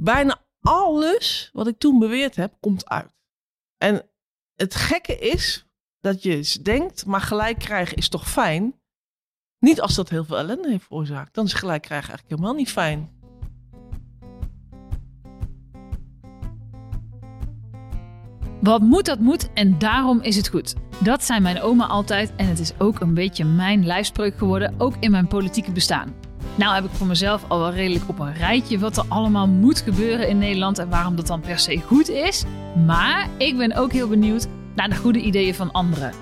bijna alles wat ik toen beweerd heb, komt uit. En het gekke is dat je denkt, maar gelijk krijgen is toch fijn? Niet als dat heel veel ellende heeft veroorzaakt. Dan is gelijk krijgen eigenlijk helemaal niet fijn. Wat moet, dat moet en daarom is het goed. Dat zei mijn oma altijd en het is ook een beetje mijn lijfspreuk geworden, ook in mijn politieke bestaan. Nou heb ik voor mezelf al wel redelijk op een rijtje wat er allemaal moet gebeuren in Nederland en waarom dat dan per se goed is. Maar ik ben ook heel benieuwd naar de goede ideeën van anderen.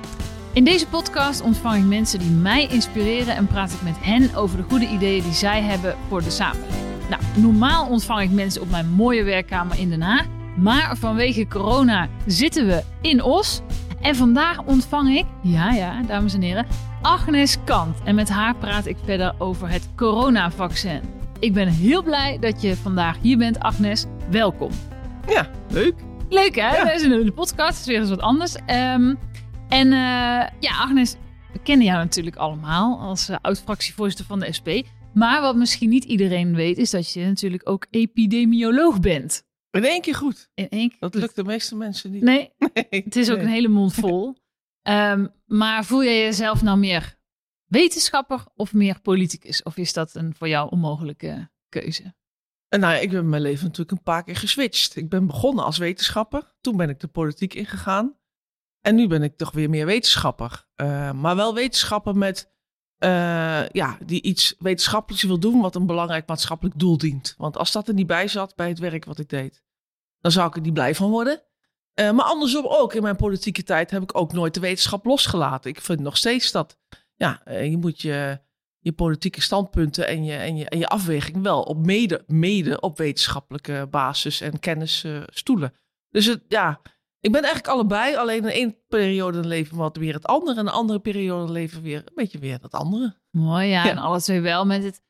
In deze podcast ontvang ik mensen die mij inspireren en praat ik met hen over de goede ideeën die zij hebben voor de samenleving. Nou, normaal ontvang ik mensen op mijn mooie werkkamer in Den Haag. Maar vanwege corona zitten we in Os. En vandaag ontvang ik, ja ja, dames en heren, Agnes Kant. En met haar praat ik verder over het coronavaccin. Ik ben heel blij dat je vandaag hier bent, Agnes. Welkom. Ja, leuk. Leuk hè? Ja. We zijn in de podcast, is weer eens wat anders. Ehm, en uh, ja, Agnes, we kennen jou natuurlijk allemaal als uh, oud-fractievoorzitter van de SP. Maar wat misschien niet iedereen weet, is dat je natuurlijk ook epidemioloog bent. In één keer goed. In één keer Dat lukt de meeste mensen niet. Nee, nee het is ook een hele mond vol. um, maar voel jij jezelf nou meer wetenschapper of meer politicus? Of is dat een voor jou onmogelijke keuze? En nou ja, ik ben mijn leven natuurlijk een paar keer geswitcht. Ik ben begonnen als wetenschapper. Toen ben ik de politiek ingegaan. En nu ben ik toch weer meer wetenschapper. Uh, maar wel wetenschapper met, uh, ja, die iets wetenschappelijks wil doen wat een belangrijk maatschappelijk doel dient. Want als dat er niet bij zat bij het werk wat ik deed, dan zou ik er niet blij van worden. Uh, maar andersom ook, in mijn politieke tijd heb ik ook nooit de wetenschap losgelaten. Ik vind nog steeds dat, ja, je moet je, je politieke standpunten en je, en, je, en je afweging wel op mede, mede op wetenschappelijke basis en kennis stoelen. Dus het, ja, ik ben eigenlijk allebei, alleen in één periode in het leven wat weer het andere. En een andere periode in het leven weer een beetje weer het andere. Mooi, ja. ja. En alle twee wel met het,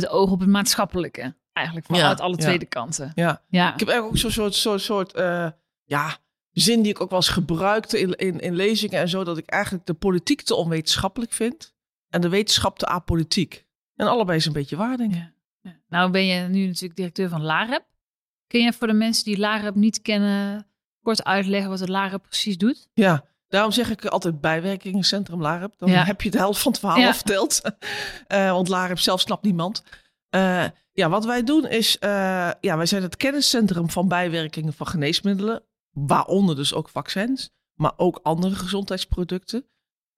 het oog op het maatschappelijke. Eigenlijk vanuit ja, alle twee de kanten. Ja. ja. Ik heb eigenlijk ook zo'n soort, soort, soort uh, ja, zin die ik ook wel eens gebruikte in, in, in lezingen en zo. Dat ik eigenlijk de politiek te onwetenschappelijk vind. En de wetenschap te apolitiek. En allebei is een beetje waar, denk ik. Nou ben je nu natuurlijk directeur van LAREP. Kun je voor de mensen die LAREP niet kennen kort uitleggen wat het LAREP precies doet? Ja, daarom zeg ik altijd bijwerkingencentrum LAREP. Dan ja. heb je de helft van het verhaal ja. verteld. uh, want LAREP zelf snapt niemand. Uh, ja, wat wij doen is, uh, ja, wij zijn het kenniscentrum van bijwerkingen van geneesmiddelen. Waaronder dus ook vaccins, maar ook andere gezondheidsproducten.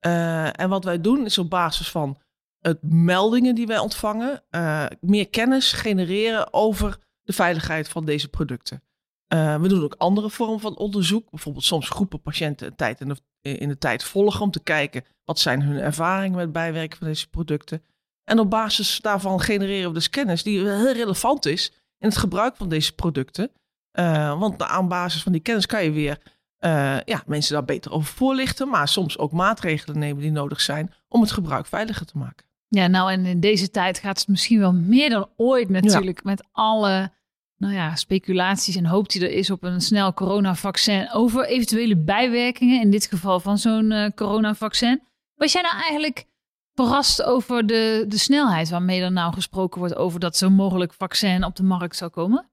en wat wij doen is op basis van het meldingen die wij ontvangen, meer kennis genereren over de veiligheid van deze producten. Uh, we doen ook andere vormen van onderzoek. Bijvoorbeeld soms groepen patiënten een tijd in de, in de tijd volgen om te kijken wat zijn hun ervaringen met bijwerken van deze producten. En op basis daarvan genereren we dus kennis die heel relevant is in het gebruik van deze producten. Uh, want aan basis van die kennis kan je weer uh, ja, mensen daar beter over voorlichten, maar soms ook maatregelen nemen die nodig zijn om het gebruik veiliger te maken. Ja, nou en in deze tijd gaat het misschien wel meer dan ooit natuurlijk ja. met alle nou ja, speculaties en hoop die er is op een snel coronavaccin over eventuele bijwerkingen, in dit geval van zo'n uh, coronavaccin. Was jij nou eigenlijk verrast over de, de snelheid waarmee er nou gesproken wordt over dat zo'n mogelijk vaccin op de markt zou komen?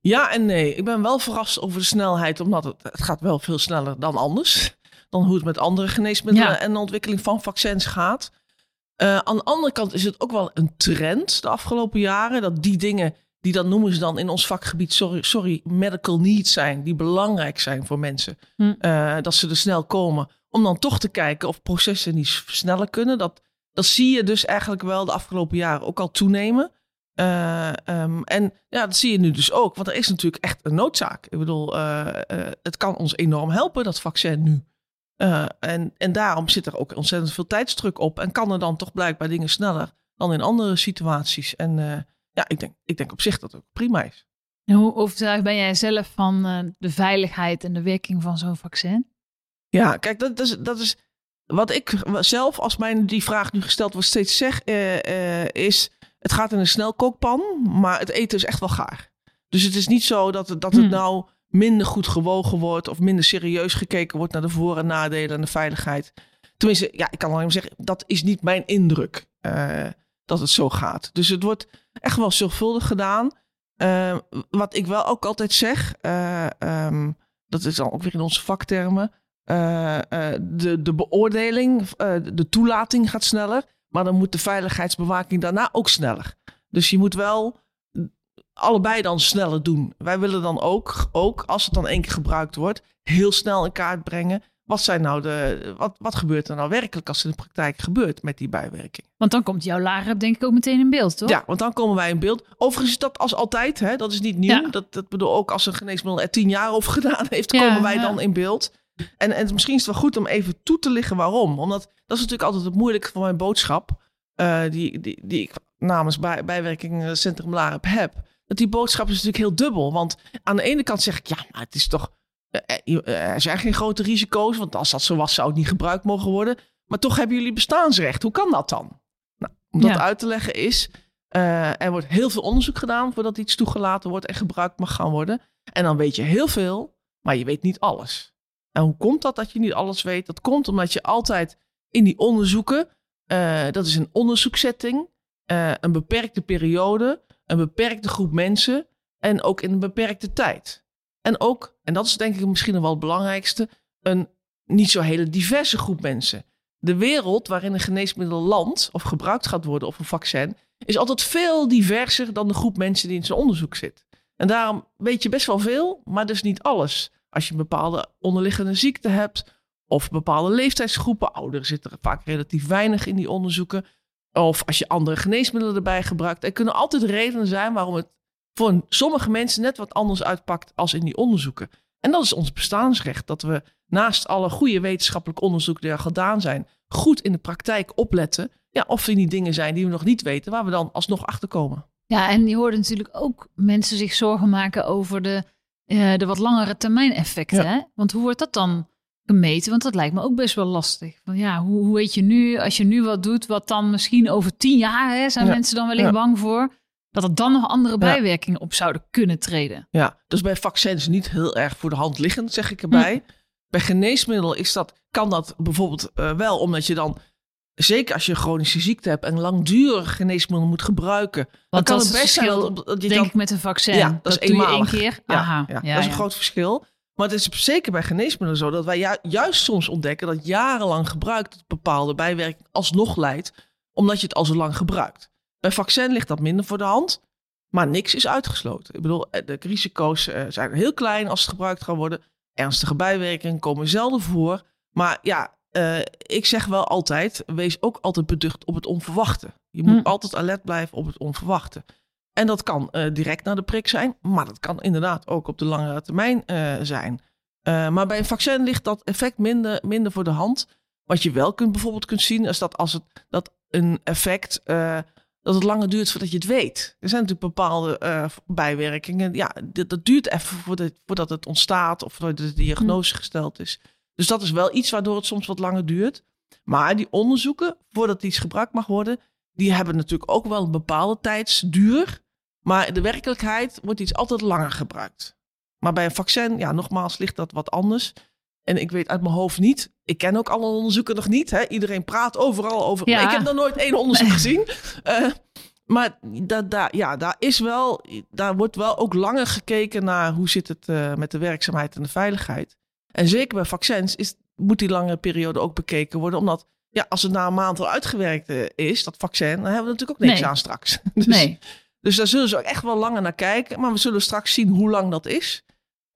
Ja en nee. Ik ben wel verrast over de snelheid, omdat het, het gaat wel veel sneller dan anders. Dan hoe het met andere geneesmiddelen ja. en de ontwikkeling van vaccins gaat. Uh, aan de andere kant is het ook wel een trend de afgelopen jaren dat die dingen die dan noemen ze dan in ons vakgebied, sorry, sorry medical needs zijn, die belangrijk zijn voor mensen. Hm. Uh, dat ze er snel komen. Om dan toch te kijken of processen niet sneller kunnen. Dat, dat zie je dus eigenlijk wel de afgelopen jaren ook al toenemen. Uh, um, en ja, dat zie je nu dus ook. Want er is natuurlijk echt een noodzaak. Ik bedoel, uh, het kan ons enorm helpen, dat vaccin nu. en, en daarom zit er ook ontzettend veel tijdsdruk op. En kan er dan toch blijkbaar dingen sneller dan in andere situaties. En ja, ik denk, ik denk op zich dat het ook prima is. En hoe overtuigd ben jij zelf van uh, de veiligheid en de werking van zo'n vaccin? Ja, kijk, dat is, dat is wat ik zelf, als mij die vraag nu gesteld wordt, steeds zeg, uh, uh, is: het gaat in een snelkookpan, maar het eten is echt wel gaar. Dus het is niet zo dat, het, dat het hmm. nou minder goed gewogen wordt of minder serieus gekeken wordt naar de voor- en nadelen en de veiligheid. Tenminste, ja, ik kan alleen maar zeggen, dat is niet mijn indruk dat het zo gaat. Dus het wordt echt wel zorgvuldig gedaan. Uh, wat ik wel ook altijd zeg, uh, dat is dan ook weer in onze vaktermen. Uh, de, de beoordeling, de toelating gaat sneller. Maar dan moet de veiligheidsbewaking daarna ook sneller. Dus je moet wel allebei dan sneller doen. Wij willen dan ook, ook als het dan één keer gebruikt wordt, heel snel in kaart brengen. Wat, zijn nou de, wat, wat gebeurt er nou werkelijk als het in de praktijk gebeurt met die bijwerking? Want dan komt jouw lager denk ik ook meteen in beeld, toch? Ja, want dan komen wij in beeld. Overigens is dat als altijd, hè, dat is niet nieuw. Dat, dat bedoel ook als een geneesmiddel er tien jaar over gedaan heeft, komen wij dan in beeld. En, en misschien is het wel goed om even toe te liggen waarom. Omdat dat is natuurlijk altijd het moeilijke van mijn boodschap. Uh, die, die, die ik namens bij, bijwerking Centrum Larep heb dat die boodschap is natuurlijk heel dubbel. Want aan de ene kant zeg ik, ja, maar het is toch. Uh, er zijn geen grote risico's, want als dat zo was, zou het niet gebruikt mogen worden. Maar toch hebben jullie bestaansrecht. Hoe kan dat dan? Nou, om dat uit te leggen is, uh, er wordt heel veel onderzoek gedaan voordat iets toegelaten wordt en gebruikt mag gaan worden. En dan weet je heel veel, maar je weet niet alles. En hoe komt dat dat je niet alles weet? Dat komt omdat je altijd in die onderzoeken, dat is een onderzoeksetting, een beperkte periode, een beperkte groep mensen en ook in een beperkte tijd. En ook, en dat is denk ik misschien wel het belangrijkste, een niet zo hele diverse groep mensen. De wereld waarin een geneesmiddel landt of gebruikt gaat worden of een vaccin, is altijd veel diverser dan de groep mensen die in zijn onderzoek zit. En daarom weet je best wel veel, maar dus niet alles. Als je een bepaalde onderliggende ziekte hebt of bepaalde leeftijdsgroepen, ouderen zitten er vaak relatief weinig in die onderzoeken. Of als je andere geneesmiddelen erbij gebruikt. Er kunnen altijd redenen zijn waarom het voor sommige mensen net wat anders uitpakt als in die onderzoeken. En dat is ons bestaansrecht. Dat we naast alle goede wetenschappelijke onderzoeken die er gedaan zijn, goed in de praktijk opletten. Ja, of er niet dingen zijn die we nog niet weten, waar we dan alsnog achter komen. Ja, en je hoort natuurlijk ook mensen zich zorgen maken over de, uh, de wat langere termijn effecten. Hè? Want hoe wordt dat dan gemeten? Want dat lijkt me ook best wel lastig. Van ja, hoe, hoe weet je nu, als je nu wat doet, wat dan misschien over tien jaar hè, zijn mensen dan wellicht bang voor? Dat er dan nog andere bijwerkingen op zouden kunnen treden. Ja, dus bij vaccins niet heel erg voor de hand liggend, zeg ik erbij. Hm. Bij geneesmiddelen is dat, kan dat bijvoorbeeld uh, wel, omdat je dan zeker als je een chronische ziekte hebt en langdurig geneesmiddel moet gebruiken. Want dan kan het best zijn dat, dat je denk ik met een vaccin. Ja, dat, dat is eenmalig. één keer. Aha, ja, ja, dat is een groot verschil. Maar het is zeker bij geneesmiddelen zo dat wij juist soms ontdekken dat jarenlang gebruik tot bepaalde bijwerking alsnog leidt, omdat je het al zo lang gebruikt. Bij vaccin ligt dat minder voor de hand, maar niks is uitgesloten. Ik bedoel, eh, de risico's eh, zijn heel klein als het gebruikt gaat worden. Ernstige bijwerkingen komen zelden voor. Maar ja, uh, ik zeg wel altijd, wees ook altijd beducht op het onverwachte. Je moet hm. altijd alert blijven op het onverwachte. En dat kan uh, direct na de prik zijn, maar dat kan inderdaad ook op de langere termijn uh, zijn. Maar bij een vaccin ligt dat effect minder, minder voor de hand. Wat je wel kunt, bijvoorbeeld kunt zien, is dat als het dat een effect dat het langer duurt voordat je het weet. Er zijn natuurlijk bepaalde bijwerkingen. Ja, dat, dat duurt even voordat, voordat het ontstaat of voordat de diagnose hm. gesteld is. Dus dat is wel iets waardoor het soms wat langer duurt. Maar die onderzoeken, voordat iets gebruikt mag worden, die hebben natuurlijk ook wel een bepaalde tijdsduur. Maar de werkelijkheid wordt iets altijd langer gebruikt. Maar bij een vaccin, ja, nogmaals, ligt dat wat anders. En ik weet uit mijn hoofd niet. Ik ken ook alle onderzoeken nog niet. Hè? Iedereen praat overal over. Ja. Ik heb nog nooit één onderzoek gezien. Uh, maar da, da, ja, daar, is wel, daar wordt wel ook langer gekeken naar hoe zit het uh, met de werkzaamheid en de veiligheid. En zeker bij vaccins is, moet die lange periode ook bekeken worden. Omdat ja, als het na een maand al uitgewerkt uh, is, dat vaccin, dan hebben we natuurlijk ook niks aan straks. dus, nee. Dus daar zullen ze ook echt wel langer naar kijken. Maar we zullen straks zien hoe lang dat is.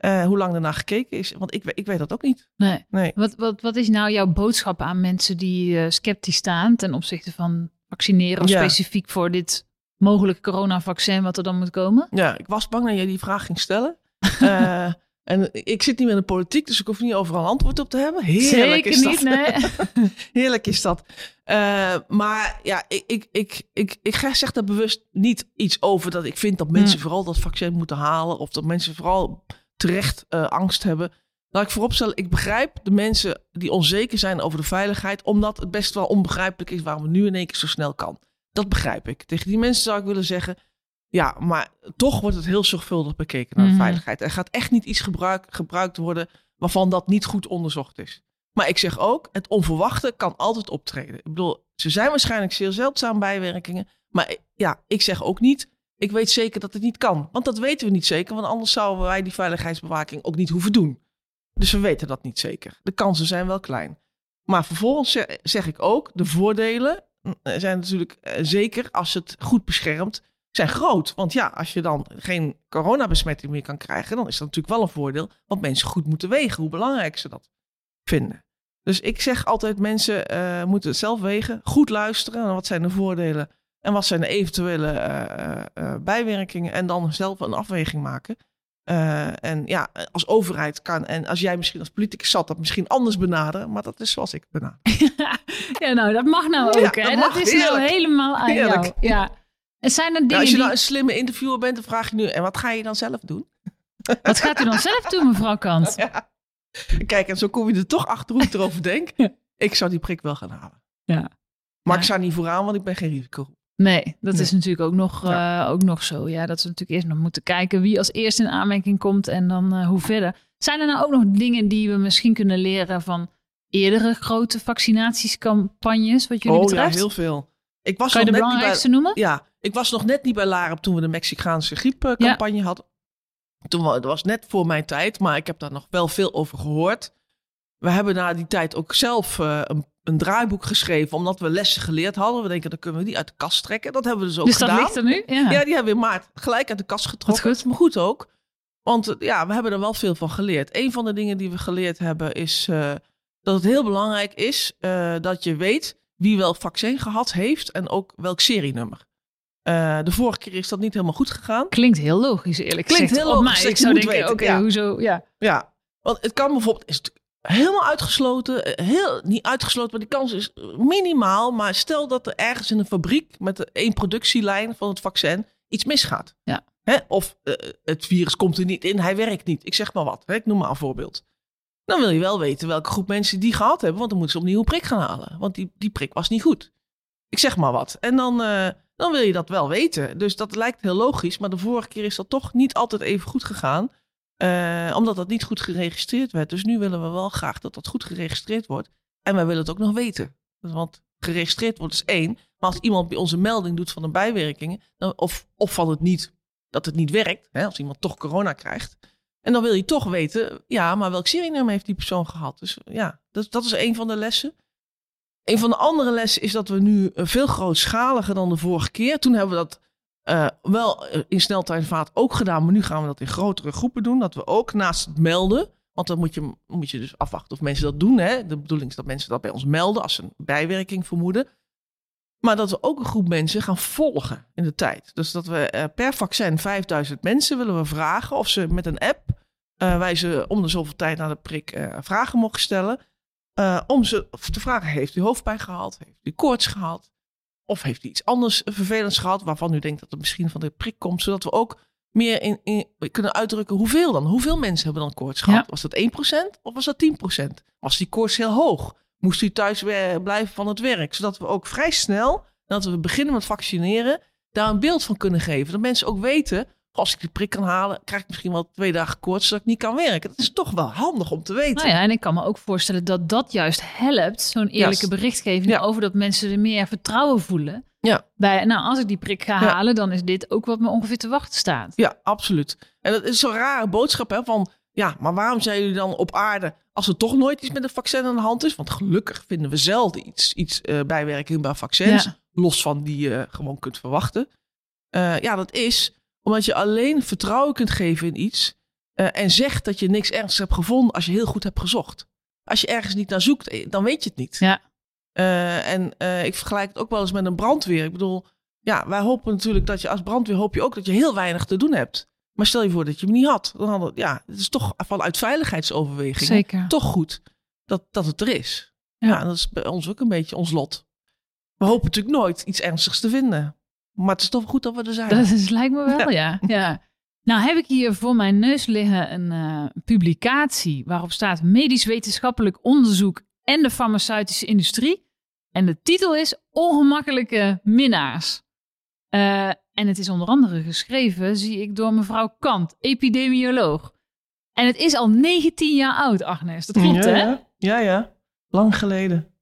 Uh, hoe lang ernaar gekeken is. Want ik, ik weet dat ook niet. Nee. nee. Wat, wat, wat is nou jouw boodschap aan mensen die uh, sceptisch staan ten opzichte van vaccineren specifiek voor dit mogelijke coronavaccin wat er dan moet komen? Ja, ik was bang dat jij die vraag ging stellen. uh, En ik zit niet meer in de politiek, dus ik hoef niet overal antwoord op te hebben. Heerlijk Zeker is niet, dat. nee. Heerlijk is dat. Uh, maar ja, ik, ik, ik, ik, ik zeg daar bewust niet iets over dat ik vind dat mensen hmm. vooral dat vaccin moeten halen. Of dat mensen vooral terecht uh, angst hebben. Laat ik vooropstellen, ik begrijp de mensen die onzeker zijn over de veiligheid. Omdat het best wel onbegrijpelijk is waarom het nu in één keer zo snel kan. Dat begrijp ik. Tegen die mensen zou ik willen zeggen ja, maar toch wordt het heel zorgvuldig bekeken naar de mhm. veiligheid. Er gaat echt niet iets gebruik, gebruikt worden waarvan dat niet goed onderzocht is. Maar ik zeg ook, het onverwachte kan altijd optreden. Ik bedoel, ze zijn waarschijnlijk zeer zeldzaam bijwerkingen. Maar ja, ik zeg ook niet, ik weet zeker dat het niet kan. Want dat weten we niet zeker, want anders zouden wij die veiligheidsbewaking ook niet hoeven doen. Dus we weten dat niet zeker. De kansen zijn wel klein. Maar vervolgens zeg ik ook, de voordelen mm, zijn natuurlijk eh, zeker als het goed beschermt, zijn groot. Want ja, als je dan geen coronabesmetting meer kan krijgen, dan is dat natuurlijk wel een voordeel. Want mensen goed moeten wegen hoe belangrijk ze dat vinden. Dus ik zeg altijd, mensen uh, moeten het zelf wegen, goed luisteren. Wat zijn de voordelen en wat zijn de eventuele uh, bijwerkingen? En dan zelf een afweging maken. en ja, als overheid kan, en als jij misschien als politicus zat, dat misschien anders benaderen. Maar dat is zoals ik benader. ja, nou, dat mag nou ook. hè? Dat, is nou helemaal aan jou. Ja. En zijn er dingen als je nou een slimme interviewer bent, dan vraag je nu, en wat ga je dan zelf doen? Wat gaat u dan zelf doen, mevrouw Kant? Ja. Kijk, en zo kom je er toch achter hoe ik erover denk. Ik zou die prik wel gaan halen. Ja. Maar ik sta niet vooraan, want ik ben geen risico. Nee, dat is natuurlijk ook nog, uh, ook nog zo. Ja, dat we natuurlijk eerst nog moeten kijken wie als eerste in aanmerking komt en dan uh, hoe verder. Zijn er nou ook nog dingen die we misschien kunnen leren van eerdere grote vaccinatiescampagnes, wat jullie oh, betreft? ja, heel veel. Ik was kan je de belangrijkste bij, noemen? Ja, ik was nog net niet bij Larep toen we de Mexicaanse griepcampagne ja. hadden. Toen dat was net voor mijn tijd, maar ik heb daar nog wel veel over gehoord. We hebben na die tijd ook zelf uh, een, een, draaiboek geschreven, omdat we lessen geleerd hadden. We denken, dan kunnen we die uit de kast trekken. Dat hebben we dus ook dus gedaan. Dus dat ligt er nu? Ja, ja die hebben we in maart gelijk uit de kast getrokken. Goed. Maar goed ook. Want uh, ja, we hebben er wel veel van geleerd. Een van de dingen die we geleerd hebben is uh, dat het heel belangrijk is dat je weet wie wel vaccin gehad heeft en ook welk serienummer. Uh, de vorige keer is dat niet helemaal goed gegaan. Klinkt heel logisch, eerlijk Klinkt gezegd. heel logisch. Ik zou denken, oké, okay, ja. hoezo? Ja. ja, want het kan bijvoorbeeld... Is helemaal uitgesloten. Heel, niet uitgesloten, maar die kans is minimaal. Maar stel dat er ergens in een fabriek met één productielijn van het vaccin iets misgaat. Ja. Hè? Of uh, het virus komt er niet in, hij werkt niet. Ik zeg maar wat. Hè? Ik noem maar een voorbeeld. Dan wil je wel weten welke groep mensen die gehad hebben. Want dan moeten ze opnieuw een prik gaan halen. Want die, die prik was niet goed. Ik zeg maar wat. En dan, uh, dan wil je dat wel weten. Dus dat lijkt heel logisch. Maar de vorige keer is dat toch niet altijd even goed gegaan. Uh, omdat dat niet goed geregistreerd werd. Dus nu willen we wel graag dat dat goed geregistreerd wordt. En wij willen het ook nog weten. Want geregistreerd wordt is één. Maar als iemand bij onze melding doet van de bijwerkingen. Dan, of, of van het niet, dat het niet werkt. Hè, als iemand toch corona krijgt. En dan wil je toch weten, ja, maar welk serienummer heeft die persoon gehad? Dus ja, dat, dat is een van de lessen. Een van de andere lessen is dat we nu veel grootschaliger dan de vorige keer. Toen hebben we dat uh, wel in sneltreinvaart ook gedaan, maar nu gaan we dat in grotere groepen doen. Dat we ook naast het melden, want dan moet je, moet je dus afwachten of mensen dat doen. Hè? De bedoeling is dat mensen dat bij ons melden als ze een bijwerking vermoeden. Maar dat we ook een groep mensen gaan volgen in de tijd. Dus dat we uh, per vaccin 5000 mensen willen we vragen of ze met een app, uh, wij ze om de zoveel tijd naar de prik vragen mogen stellen. om ze te vragen, heeft u hoofdpijn gehad? Heeft u koorts gehad? Of heeft u iets anders vervelends gehad waarvan u denkt dat het misschien van de prik komt? Zodat we ook meer in, in kunnen uitdrukken hoeveel dan? Hoeveel mensen hebben dan koorts gehad? Ja. Was dat 1% of was dat 10%? Was die koorts heel hoog? Moest u thuis blijven van het werk? Zodat we ook vrij snel, dat we beginnen met vaccineren, daar een beeld van kunnen geven. Dat mensen ook weten, als ik die prik kan halen, krijg ik misschien wel twee dagen koorts zodat ik niet kan werken. Dat is toch wel handig om te weten. Nou ja, en ik kan me ook voorstellen dat dat juist helpt, zo'n eerlijke yes. berichtgeving ja. over dat mensen er meer vertrouwen voelen. Ja. Bij, nou, als ik die prik ga ja. halen, dan is dit ook wat me ongeveer te wachten staat. Ja, absoluut. En dat is zo'n rare boodschap, hè, van ja, maar waarom zijn jullie dan op aarde als er toch nooit iets met een vaccin aan de hand is? Want gelukkig vinden we zelden iets, iets uh, bijwerking bij vaccins, Ja. los van die je gewoon kunt verwachten. Uh, ja, dat is omdat je alleen vertrouwen kunt geven in iets uh, en zegt dat je niks ernstigs hebt gevonden als je heel goed hebt gezocht. Als je ergens niet naar zoekt, dan weet je het niet. Ja. Uh, en uh, ik vergelijk het ook wel eens met een brandweer. Ik bedoel, ja, wij hopen natuurlijk dat je als brandweer hoop je ook dat je heel weinig te doen hebt. Maar stel je voor dat je hem niet had. Dan hadden, ja, het is toch vanuit veiligheidsoverwegingen Zeker. toch goed dat, dat het er is. Ja. ja, dat is bij ons ook een beetje ons lot. We hopen natuurlijk nooit iets ernstigs te vinden. Maar het is toch goed dat we er zijn. Dat is, lijkt me wel, ja. ja. Nou heb ik hier voor mijn neus liggen een uh, publicatie waarop staat medisch wetenschappelijk onderzoek en de farmaceutische industrie. En de titel is Ongemakkelijke minnaars. Uh, en het is onder andere geschreven, zie ik, door mevrouw Kant, epidemioloog. En het is al 19 jaar oud, Agnes. Dat klopt, ja, hè? Ja, ja. Lang geleden.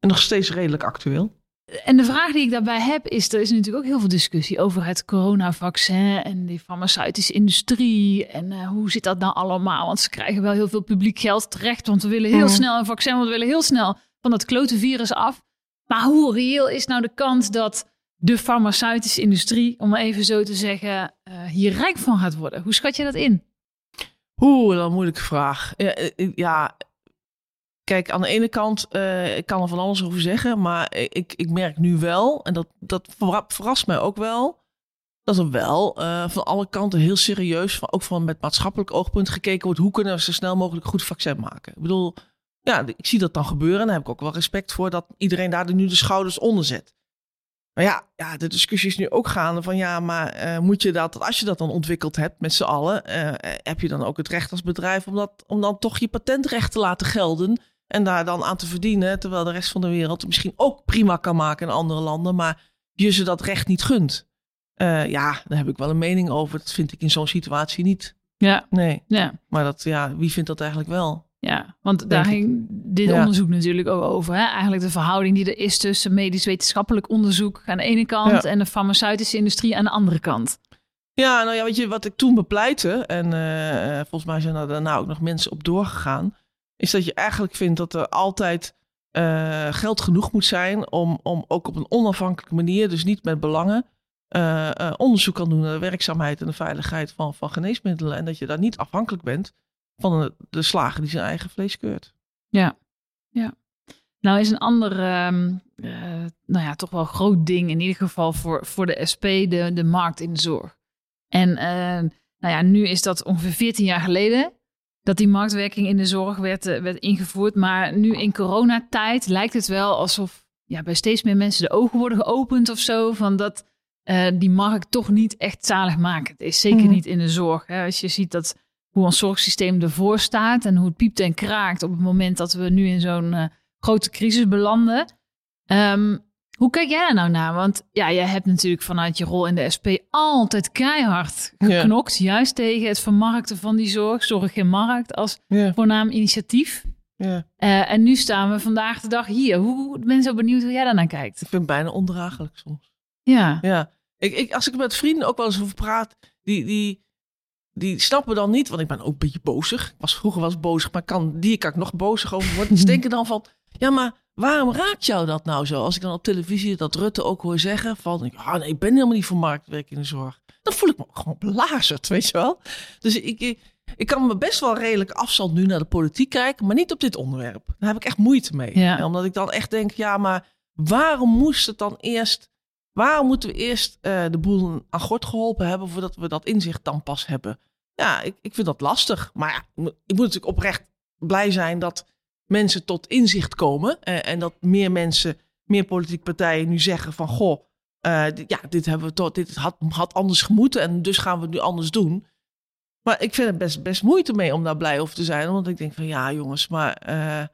En nog steeds redelijk actueel. En de vraag die ik daarbij heb is, er is natuurlijk ook heel veel discussie over het coronavaccin en de farmaceutische industrie. En uh, hoe zit dat nou allemaal? Want ze krijgen wel heel veel publiek geld terecht, want we willen heel mm. snel een vaccin, want we willen heel snel van dat klote virus af. Maar hoe reëel is nou de kans dat de farmaceutische industrie, om maar even zo te zeggen, uh, hier rijk van gaat worden? Hoe schat je dat in? Oeh, dat een moeilijke vraag. Ja, ja, Kijk, aan de ene kant, uh, ik kan er van alles over zeggen, maar ik, ik merk nu wel, en dat, dat verrast mij ook wel, dat er wel uh, van alle kanten heel serieus, ook van met maatschappelijk oogpunt gekeken wordt, hoe kunnen we zo snel mogelijk goed vaccin maken? Ik bedoel, ja, ik zie dat dan gebeuren en daar heb ik ook wel respect voor dat iedereen daar nu de schouders onder zet. Maar ja, ja, de discussie is nu ook gaande van ja, maar uh, moet je dat, als je dat dan ontwikkeld hebt met z'n allen, heb je dan ook het recht als bedrijf om, dat, om dan toch je patentrecht te laten gelden en daar dan aan te verdienen, terwijl de rest van de wereld misschien ook prima kan maken in andere landen, maar je ze dat recht niet gunt. Uh, ja, daar heb ik wel een mening over. Dat vind ik in zo'n situatie niet. Ja. Nee. Ja. Maar dat, ja, wie vindt dat eigenlijk wel? Ja, want daar ging dit onderzoek natuurlijk ook over. Hè? Eigenlijk de verhouding die er is tussen medisch-wetenschappelijk onderzoek aan de ene kant en de farmaceutische industrie aan de andere kant. Ja, nou ja, weet je, wat ik toen bepleitte, en uh, volgens mij zijn er daarna ook nog mensen op doorgegaan, is dat je eigenlijk vindt dat er altijd uh, geld genoeg moet zijn om, om ook op een onafhankelijke manier, dus niet met belangen, uh, uh, onderzoek kan doen naar de werkzaamheid en de veiligheid van, van geneesmiddelen. En dat je daar niet afhankelijk bent van de, de slager die zijn eigen vlees keurt. Ja, ja. Nou is een ander, um, nou ja, toch wel groot ding in ieder geval voor, voor de SP, de, de markt in de zorg. En nou ja, nu is dat ongeveer 14 jaar geleden dat die marktwerking in de zorg werd, eh, werd ingevoerd. Maar nu in coronatijd lijkt het wel alsof ja, bij steeds meer mensen de ogen worden geopend of zo. Van dat uh, die markt toch niet echt zaligmakend is. Zeker mhm. niet in de zorg. Hè. Als je ziet dat hoe ons zorgsysteem ervoor staat en hoe het piept en kraakt op het moment dat we nu in zo'n uh, grote crisis belanden. Um, hoe kijk jij daar nou naar? Want ja, jij hebt natuurlijk vanuit je rol in de SP altijd keihard geknokt. Juist tegen het vermarkten van die zorg. Zorg in markt als voornaam initiatief. Ja. Uh, en nu staan we vandaag de dag hier. Hoe, ben zo benieuwd hoe jij daar naar kijkt. Ik vind het bijna ondraaglijk soms. Ja. ja. Ik, ik, als ik met vrienden ook wel eens over praat, die, die, die snappen dan niet, want ik ben ook een beetje bozig. Ik was vroeger was bozig, maar kan, die kan ik nog bozig over worden. Ze denken dan van, ja, maar waarom raakt jou dat nou zo? Als ik dan op televisie dat Rutte ook hoor zeggen van, ah nee, ik ben helemaal niet voor marktwerk in de zorg. Dan voel ik me gewoon belazerd, weet je wel. Dus ik, ik, kan me best wel redelijk afstand nu naar de politiek kijken, maar niet op dit onderwerp. Daar heb ik echt moeite mee. Ja. Omdat ik dan echt denk, ja, maar waarom moest het dan eerst, waarom moeten we eerst uh, de boel aan gort geholpen hebben voordat we dat inzicht dan pas hebben? Ja, ik, ik vind dat lastig. Maar ja, ik moet natuurlijk oprecht blij zijn dat mensen tot inzicht komen. Uh, en dat meer mensen, meer politieke partijen nu zeggen van goh, uh, ja, dit hebben we toch, dit had, had anders gemoeten en dus gaan we het nu anders doen. Maar ik vind het best, best moeite mee om daar blij over te zijn. Want ik denk van ja, jongens, maar uh,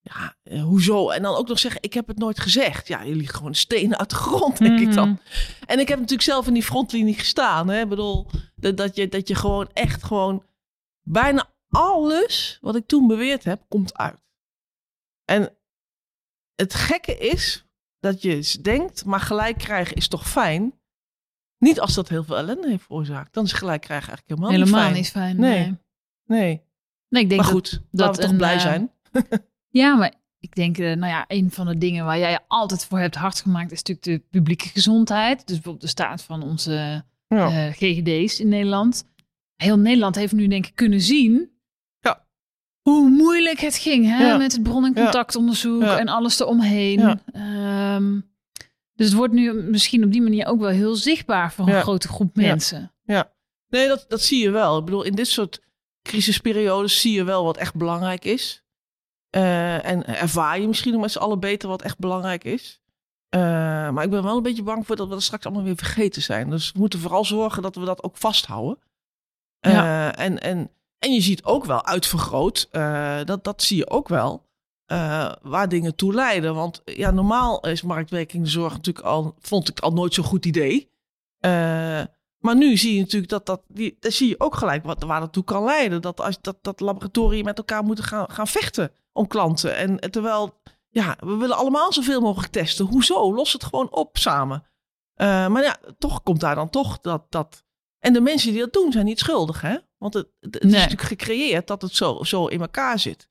ja, hoezo? En dan ook nog zeggen, ik heb het nooit gezegd. Ja, jullie gewoon stenen uit de grond, denk ik dan. Mhm. En ik heb natuurlijk zelf in die frontlinie gestaan. Hè? Ik bedoel, dat, dat, je, dat je gewoon echt gewoon bijna alles wat ik toen beweerd heb, komt uit. En het gekke is dat je denkt, maar gelijk krijgen is toch fijn? Niet als dat heel veel ellende heeft veroorzaakt. Dan is gelijk krijgen eigenlijk helemaal, helemaal niet fijn. Niet fijn. Nee. nee. nee. ik denk maar goed, dat, we toch blij uh, zijn. ja, maar ik denk, uh, nou ja, een van de dingen waar jij je altijd voor hebt hard gemaakt, is natuurlijk de publieke gezondheid. Dus bijvoorbeeld de staat van onze ja. uh, GGD's in Nederland. Heel Nederland heeft nu denk ik kunnen zien hoe moeilijk het ging hè? met het bron- en contactonderzoek en alles eromheen. Um, dus het wordt nu misschien op die manier ook wel heel zichtbaar voor een grote groep mensen. Ja, nee, dat, dat zie je wel. Ik bedoel, in dit soort crisisperiodes zie je wel wat echt belangrijk is. Uh, en ervaar je misschien nog met z'n allen beter wat echt belangrijk is. Uh, maar ik ben wel een beetje bang voor dat we dat straks allemaal weer vergeten zijn. Dus we moeten vooral zorgen dat we dat ook vasthouden. Uh, en, en en je ziet ook wel uitvergroot, uh, dat, dat zie je ook wel, uh, waar dingen toe leiden. Want ja, normaal is marktwerking de zorg natuurlijk al, vond ik al nooit zo'n goed idee. Uh, maar nu zie je natuurlijk dat dat, die, dat zie je ook gelijk wat, waar dat toe kan leiden. Dat, als, dat, dat laboratoriën met elkaar moeten gaan, gaan vechten om klanten. En terwijl ja, we willen allemaal zoveel mogelijk testen. Hoezo? Los het gewoon op samen. maar ja, toch komt daar dan toch dat, dat. En de mensen die dat doen zijn niet schuldig, hè? Want het, het, is natuurlijk gecreëerd dat het zo, zo in elkaar zit.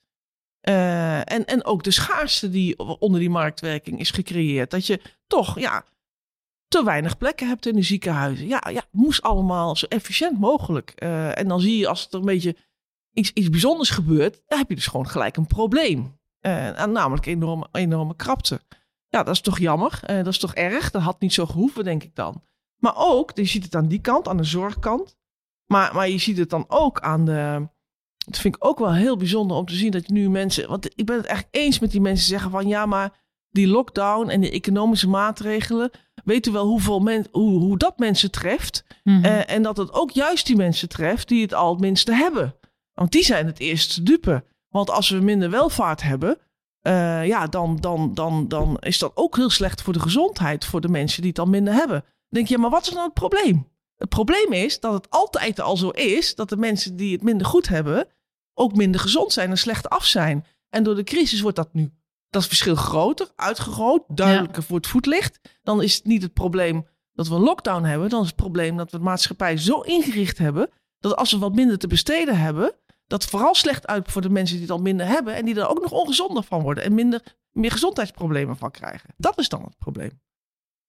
en, en ook de schaarste die onder die marktwerking is gecreëerd. Dat je toch, ja, te weinig plekken hebt in de ziekenhuizen. Ja, ja moest allemaal zo efficiënt mogelijk. Uh, en dan zie je als er een beetje iets, iets bijzonders gebeurt, dan heb je dus gewoon gelijk een probleem. Uh, namelijk enorme, enorme krapte. Ja, dat is toch jammer. Dat is toch erg. Dat had niet zo gehoeven, denk ik dan. Maar ook, je ziet het aan die kant, aan de zorgkant. Maar, maar je ziet het dan ook aan de. Dat vind ik ook wel heel bijzonder om te zien dat je nu mensen. Want ik ben het echt eens met die mensen zeggen van ja, maar die lockdown en de economische maatregelen. Weten wel hoeveel men, hoe, hoe dat mensen treft. Mhm. Eh, en dat het ook juist die mensen treft die het al het minste hebben. Want die zijn het eerst dupe. Want als we minder welvaart hebben, uh, ja, dan, dan, dan, dan is dat ook heel slecht voor de gezondheid voor de mensen die het al minder hebben. Dan denk je, maar wat is nou het probleem? Het probleem is dat het altijd al zo is dat de mensen die het minder goed hebben, ook minder gezond zijn en slecht af zijn. En door de crisis wordt dat nu dat verschil groter, uitgegroot, duidelijker voor het voetlicht. Dan is het niet het probleem dat we een lockdown hebben. Dan is het probleem dat we de maatschappij zo ingericht hebben. dat als we wat minder te besteden hebben. dat vooral slecht uit voor de mensen die het al minder hebben. en die er ook nog ongezonder van worden. en minder, meer gezondheidsproblemen van krijgen. Dat is dan het probleem.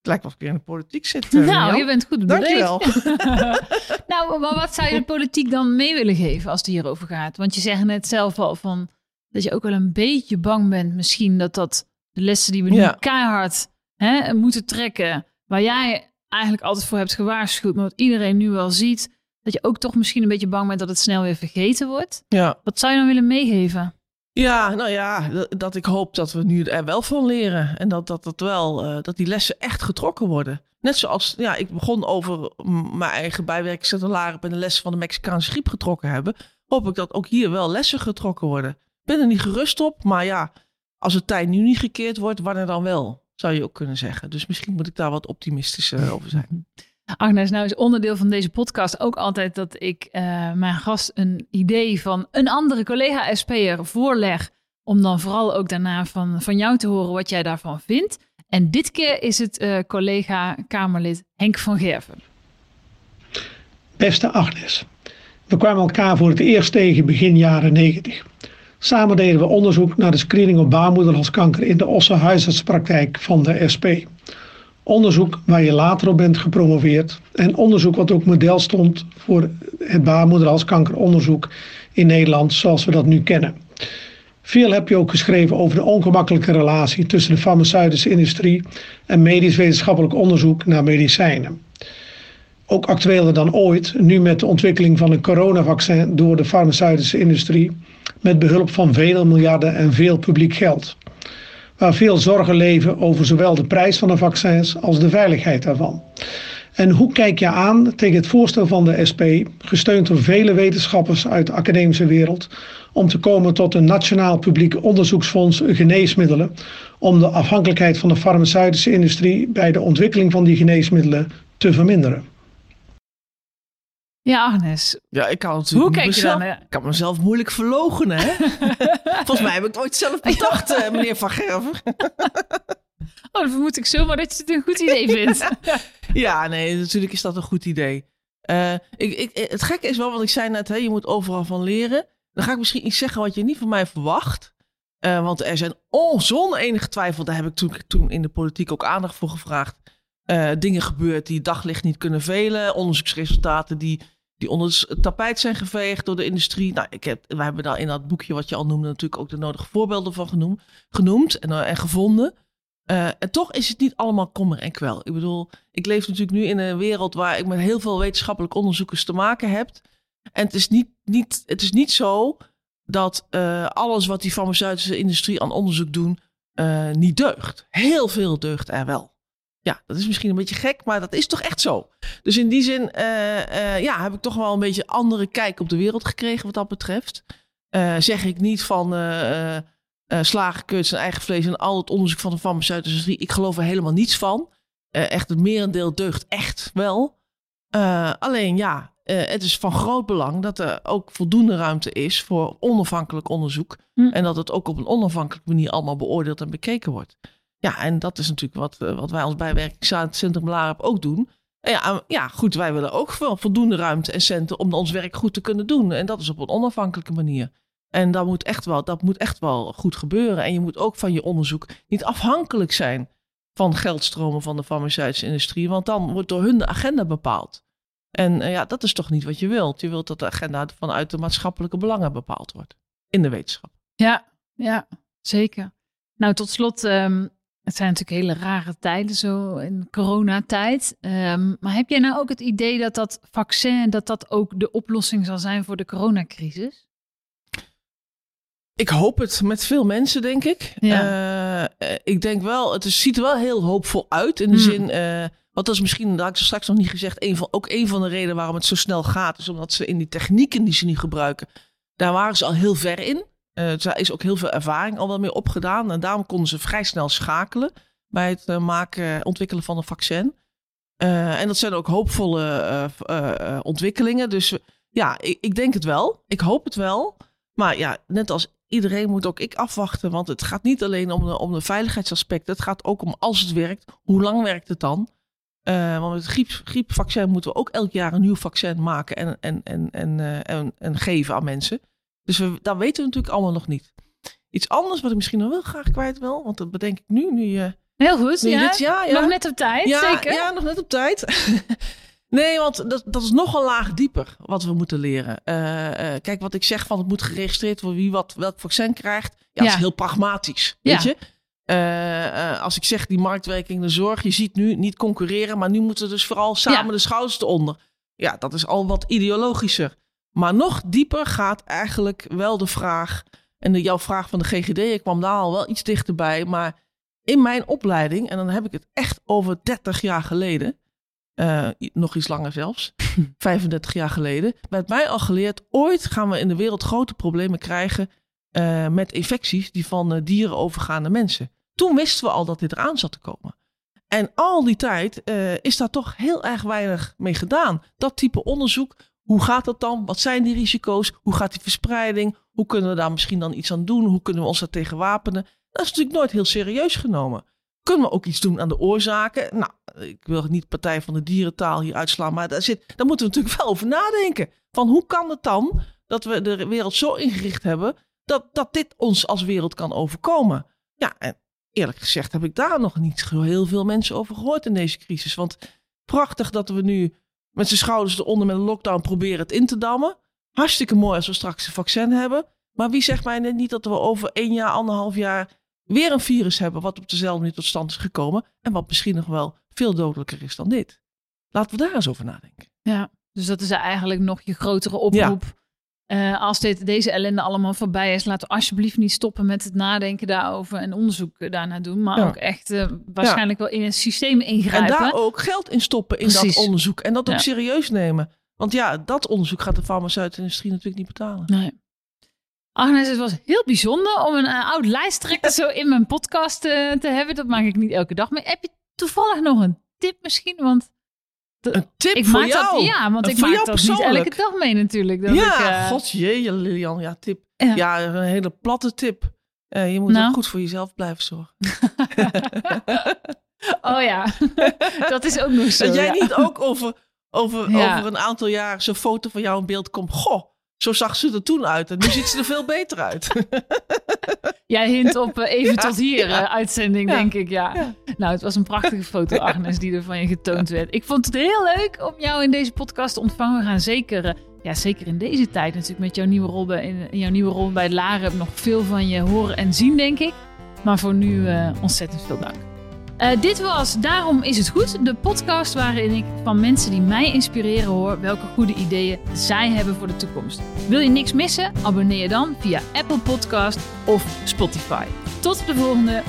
Het lijkt wel of ik in de politiek zit. Uh, nou, je bent goed Dankjewel. nou, maar wat zou je de politiek dan mee willen geven als het hierover gaat? Want je zegt net zelf al van dat je ook wel een beetje bang bent misschien dat dat de lessen die we nu keihard hè, moeten trekken, waar jij eigenlijk altijd voor hebt gewaarschuwd, maar wat iedereen nu wel ziet, dat je ook toch misschien een beetje bang bent dat het snel weer vergeten wordt. Ja. Wat zou je dan willen meegeven? Ja, nou ja, dat, ik hoop dat we nu er wel van leren. En dat, dat, dat, wel, uh, dat die lessen echt getrokken worden. Net zoals, ja, ik begon over mijn eigen bijwerkingscentralaren en de lessen van de Mexicaanse griep getrokken hebben. Hoop ik dat ook hier wel lessen getrokken worden ben er niet gerust op. Maar ja, als het tijd nu niet gekeerd wordt, wanneer dan wel? Zou je ook kunnen zeggen. Dus misschien moet ik daar wat optimistischer eh, over zijn. Agnes, nou is onderdeel van deze podcast ook altijd dat ik uh, mijn gast een idee van een andere collega SP'er voorleg. Om dan vooral ook daarna van, van jou te horen wat jij daarvan vindt. En dit keer is het uh, collega Kamerlid Henk van Gerven. Beste Agnes, we kwamen elkaar voor het eerst tegen begin jaren 90. Samen deden we onderzoek naar de screening op baarmoederhalskanker in de Osse huisartspraktijk van de SP. Onderzoek waar je later op bent gepromoveerd en onderzoek wat ook model stond voor het baarmoederhalskankeronderzoek in Nederland zoals we dat nu kennen. Veel heb je ook geschreven over de ongemakkelijke relatie tussen de farmaceutische industrie en medisch wetenschappelijk onderzoek naar medicijnen. Ook actueler dan ooit, nu met de ontwikkeling van een coronavaccin door de farmaceutische industrie met behulp van vele miljarden en veel publiek geld. Waar veel zorgen leven over zowel de prijs van de vaccins als de veiligheid daarvan. En hoe kijk je aan tegen het voorstel van de SP, gesteund door vele wetenschappers uit de academische wereld, om te komen tot een nationaal publiek onderzoeksfonds geneesmiddelen, om de afhankelijkheid van de farmaceutische industrie bij de ontwikkeling van die geneesmiddelen te verminderen? Ja, Agnes. Ja, ik kan natuurlijk Hoe kijk mezelf, je dan? Ik kan mezelf moeilijk verlogen, hè? Volgens mij heb ik het ooit zelf bedacht, eh, meneer Van Gerven. oh, dan vermoed ik zomaar dat je het een goed idee vindt. ja, nee, natuurlijk is dat een goed idee. Uh, ik, ik, het gekke is wel, want ik zei net, hè, je moet overal van leren. Dan ga ik misschien iets zeggen wat je niet van mij verwacht. Uh, want er zijn oh, zonder enige twijfel, daar heb ik toen, toen in de politiek ook aandacht voor gevraagd. Uh, dingen gebeurd die daglicht niet kunnen velen. Onderzoeksresultaten die die onder het tapijt zijn geveegd door de industrie. Nou, ik heb, we hebben daar in dat boekje wat je al noemde natuurlijk ook de nodige voorbeelden van genoemd, genoemd en, uh, en gevonden. Uh, en toch is het niet allemaal kommer en kwel. Ik bedoel, ik leef natuurlijk nu in een wereld waar ik met heel veel wetenschappelijk onderzoekers te maken heb. En het is niet, niet, het is niet zo dat alles wat die farmaceutische industrie aan onderzoek doen, niet deugt. Heel veel deugt er wel. Ja, dat is misschien een beetje gek, maar dat is toch echt zo. Dus in die zin uh, uh, ja, heb ik toch wel een beetje andere kijk op de wereld gekregen wat dat betreft. Uh, zeg ik niet van slagen, en eigen vlees en al het onderzoek van de farmaceutische industrie. Ik geloof er helemaal niets van. echt het merendeel deugt echt wel. alleen ja, uh, het is van groot belang dat er ook voldoende ruimte is voor onafhankelijk onderzoek. Hm. En dat het ook op een onafhankelijke manier allemaal beoordeeld en bekeken wordt. Ja, en dat is natuurlijk wat, uh, wat wij als bijwerkingscentrum Larab ook doen. En ja, ja, goed, wij willen ook wel voldoende ruimte en centen om ons werk goed te kunnen doen. En dat is op een onafhankelijke manier. En dat moet echt wel, dat moet echt wel goed gebeuren. En je moet ook van je onderzoek niet afhankelijk zijn van geldstromen van de farmaceutische industrie. Want dan wordt door hun de agenda bepaald. En uh, ja, dat is toch niet wat je wilt. Je wilt dat de agenda vanuit de maatschappelijke belangen bepaald wordt. In de wetenschap. Ja, ja zeker. Nou, tot slot, um, het zijn natuurlijk hele rare tijden zo in coronatijd. Um, maar heb jij nou ook het idee dat dat vaccin, dat dat ook de oplossing zal zijn voor de coronacrisis? Ik hoop het met veel mensen, denk ik. Ja. Uh, ik denk wel, het ziet er wel heel hoopvol uit. In de Hmm. zin, uh, want dat is misschien, dat had ik straks nog niet gezegd, een van, ook een van de redenen waarom het zo snel gaat. Is omdat ze in die technieken die ze nu gebruiken, daar waren ze al heel ver in. Uh, daar is ook heel veel ervaring al wel mee opgedaan. En daarom konden ze vrij snel schakelen bij het uh, maken, ontwikkelen van een vaccin. Uh, en dat zijn ook hoopvolle ontwikkelingen. Dus ja, ik, ik, denk het wel. Ik hoop het wel. Maar ja, net als iedereen moet ook ik afwachten. Want het gaat niet alleen om de, om de veiligheidsaspecten. Het gaat ook om als het werkt, hoe lang werkt het dan? want met het griep, griepvaccin moeten we ook elk jaar een nieuw vaccin maken en, en, en, en, en, en geven aan mensen. Dus we, dat weten we natuurlijk allemaal nog niet. Iets anders wat ik misschien nog wel graag kwijt wil, want dat bedenk ik nu. nu uh, Heel goed, nu ja. Dit, ja, ja. Nog net op tijd, ja, zeker. Ja, nog net op tijd. nee, want dat, dat is nog een laag dieper wat we moeten leren. Uh, uh, kijk, wat ik zeg van het moet geregistreerd worden wie wat, welk vaccin krijgt. Ja, dat Ja. is heel pragmatisch, weet je. Uh, als ik zeg die marktwerking, de zorg, je ziet nu niet concurreren, maar nu moeten dus vooral samen Ja. de schouders eronder. Ja, dat is al wat ideologischer. Maar nog dieper gaat eigenlijk wel de vraag, en de, jouw vraag van de GGD, ik kwam daar al wel iets dichterbij, maar in mijn opleiding, en dan heb ik het echt over 30 jaar geleden, uh, nog iets langer zelfs, 35 jaar geleden, werd mij al geleerd, ooit gaan we in de wereld grote problemen krijgen uh, met infecties die van uh, dieren overgaan naar mensen. Toen wisten we al dat dit eraan zat te komen. En al die tijd is daar toch heel erg weinig mee gedaan. Dat type onderzoek, hoe gaat dat dan? Wat zijn die risico's? Hoe gaat die verspreiding? Hoe kunnen we daar misschien dan iets aan doen? Hoe kunnen we ons daar tegen wapenen? Dat is natuurlijk nooit heel serieus genomen. Kunnen we ook iets doen aan de oorzaken? Nou, ik wil niet Partij van de Dierentaal hier uitslaan, maar daar, zit, daar moeten we natuurlijk wel over nadenken. Van hoe kan het dan dat we de wereld zo ingericht hebben dat, dat dit ons als wereld kan overkomen? Ja, en eerlijk gezegd heb ik daar nog niet heel veel mensen over gehoord in deze crisis. Want prachtig dat we nu met z'n schouders eronder met een lockdown proberen het in te dammen. Hartstikke mooi als we straks een vaccin hebben. Maar wie zegt mij net niet dat we over één jaar, anderhalf jaar weer een virus hebben wat op dezelfde manier tot stand is gekomen en wat misschien nog wel veel dodelijker is dan dit. Laten we daar eens over nadenken. Ja, dus dat is eigenlijk nog je grotere oproep. Ja. Uh, als dit, deze ellende allemaal voorbij is, laten we alsjeblieft niet stoppen met het nadenken daarover en onderzoek daarnaar doen. Maar ja. ook echt uh, waarschijnlijk ja. wel in het systeem ingrijpen. En daar ook geld in stoppen in Precies. dat onderzoek. En dat ook serieus nemen. Want ja, dat onderzoek gaat de farmaceutische industrie natuurlijk niet betalen. Nee. Agnes, het was heel bijzonder om een uh, oud lijsttrekker zo in mijn podcast te hebben. Dat maak ik niet elke dag. Maar heb je toevallig nog een tip misschien? Want een tip ik voor maak jou? Dat, ja, want ik maak dat niet elke dag mee natuurlijk. Dat ja, ik, uh, god jee, Lilian. Ja, tip. Ja, ja een hele platte tip. Uh, je moet nou. ook goed voor jezelf blijven zorgen. oh ja, dat is ook nog zo. Dat jij ja. niet ook over, over, over een aantal jaar zo'n foto van jou in beeld komt. Goh, zo zag ze er toen uit en nu ziet ze er veel beter uit. Jij hint op uh, even ja, tot hier ja. uh, uitzending, ja. denk ik. Ja. Nou, het was een prachtige foto, Agnes, die er van je getoond werd. Ik vond het heel leuk om jou in deze podcast te ontvangen. We gaan zeker, uh, ja, zeker in deze tijd natuurlijk met jouw nieuwe rol bij, in, in jouw nieuwe rol bij Laren nog veel van je horen en zien, denk ik. Maar voor nu ontzettend veel dank. Uh, dit was Daarom is het goed, de podcast waarin ik van mensen die mij inspireren hoor welke goede ideeën zij hebben voor de toekomst. Wil je niks missen? Abonneer je dan via Apple Podcast of Spotify. Tot de volgende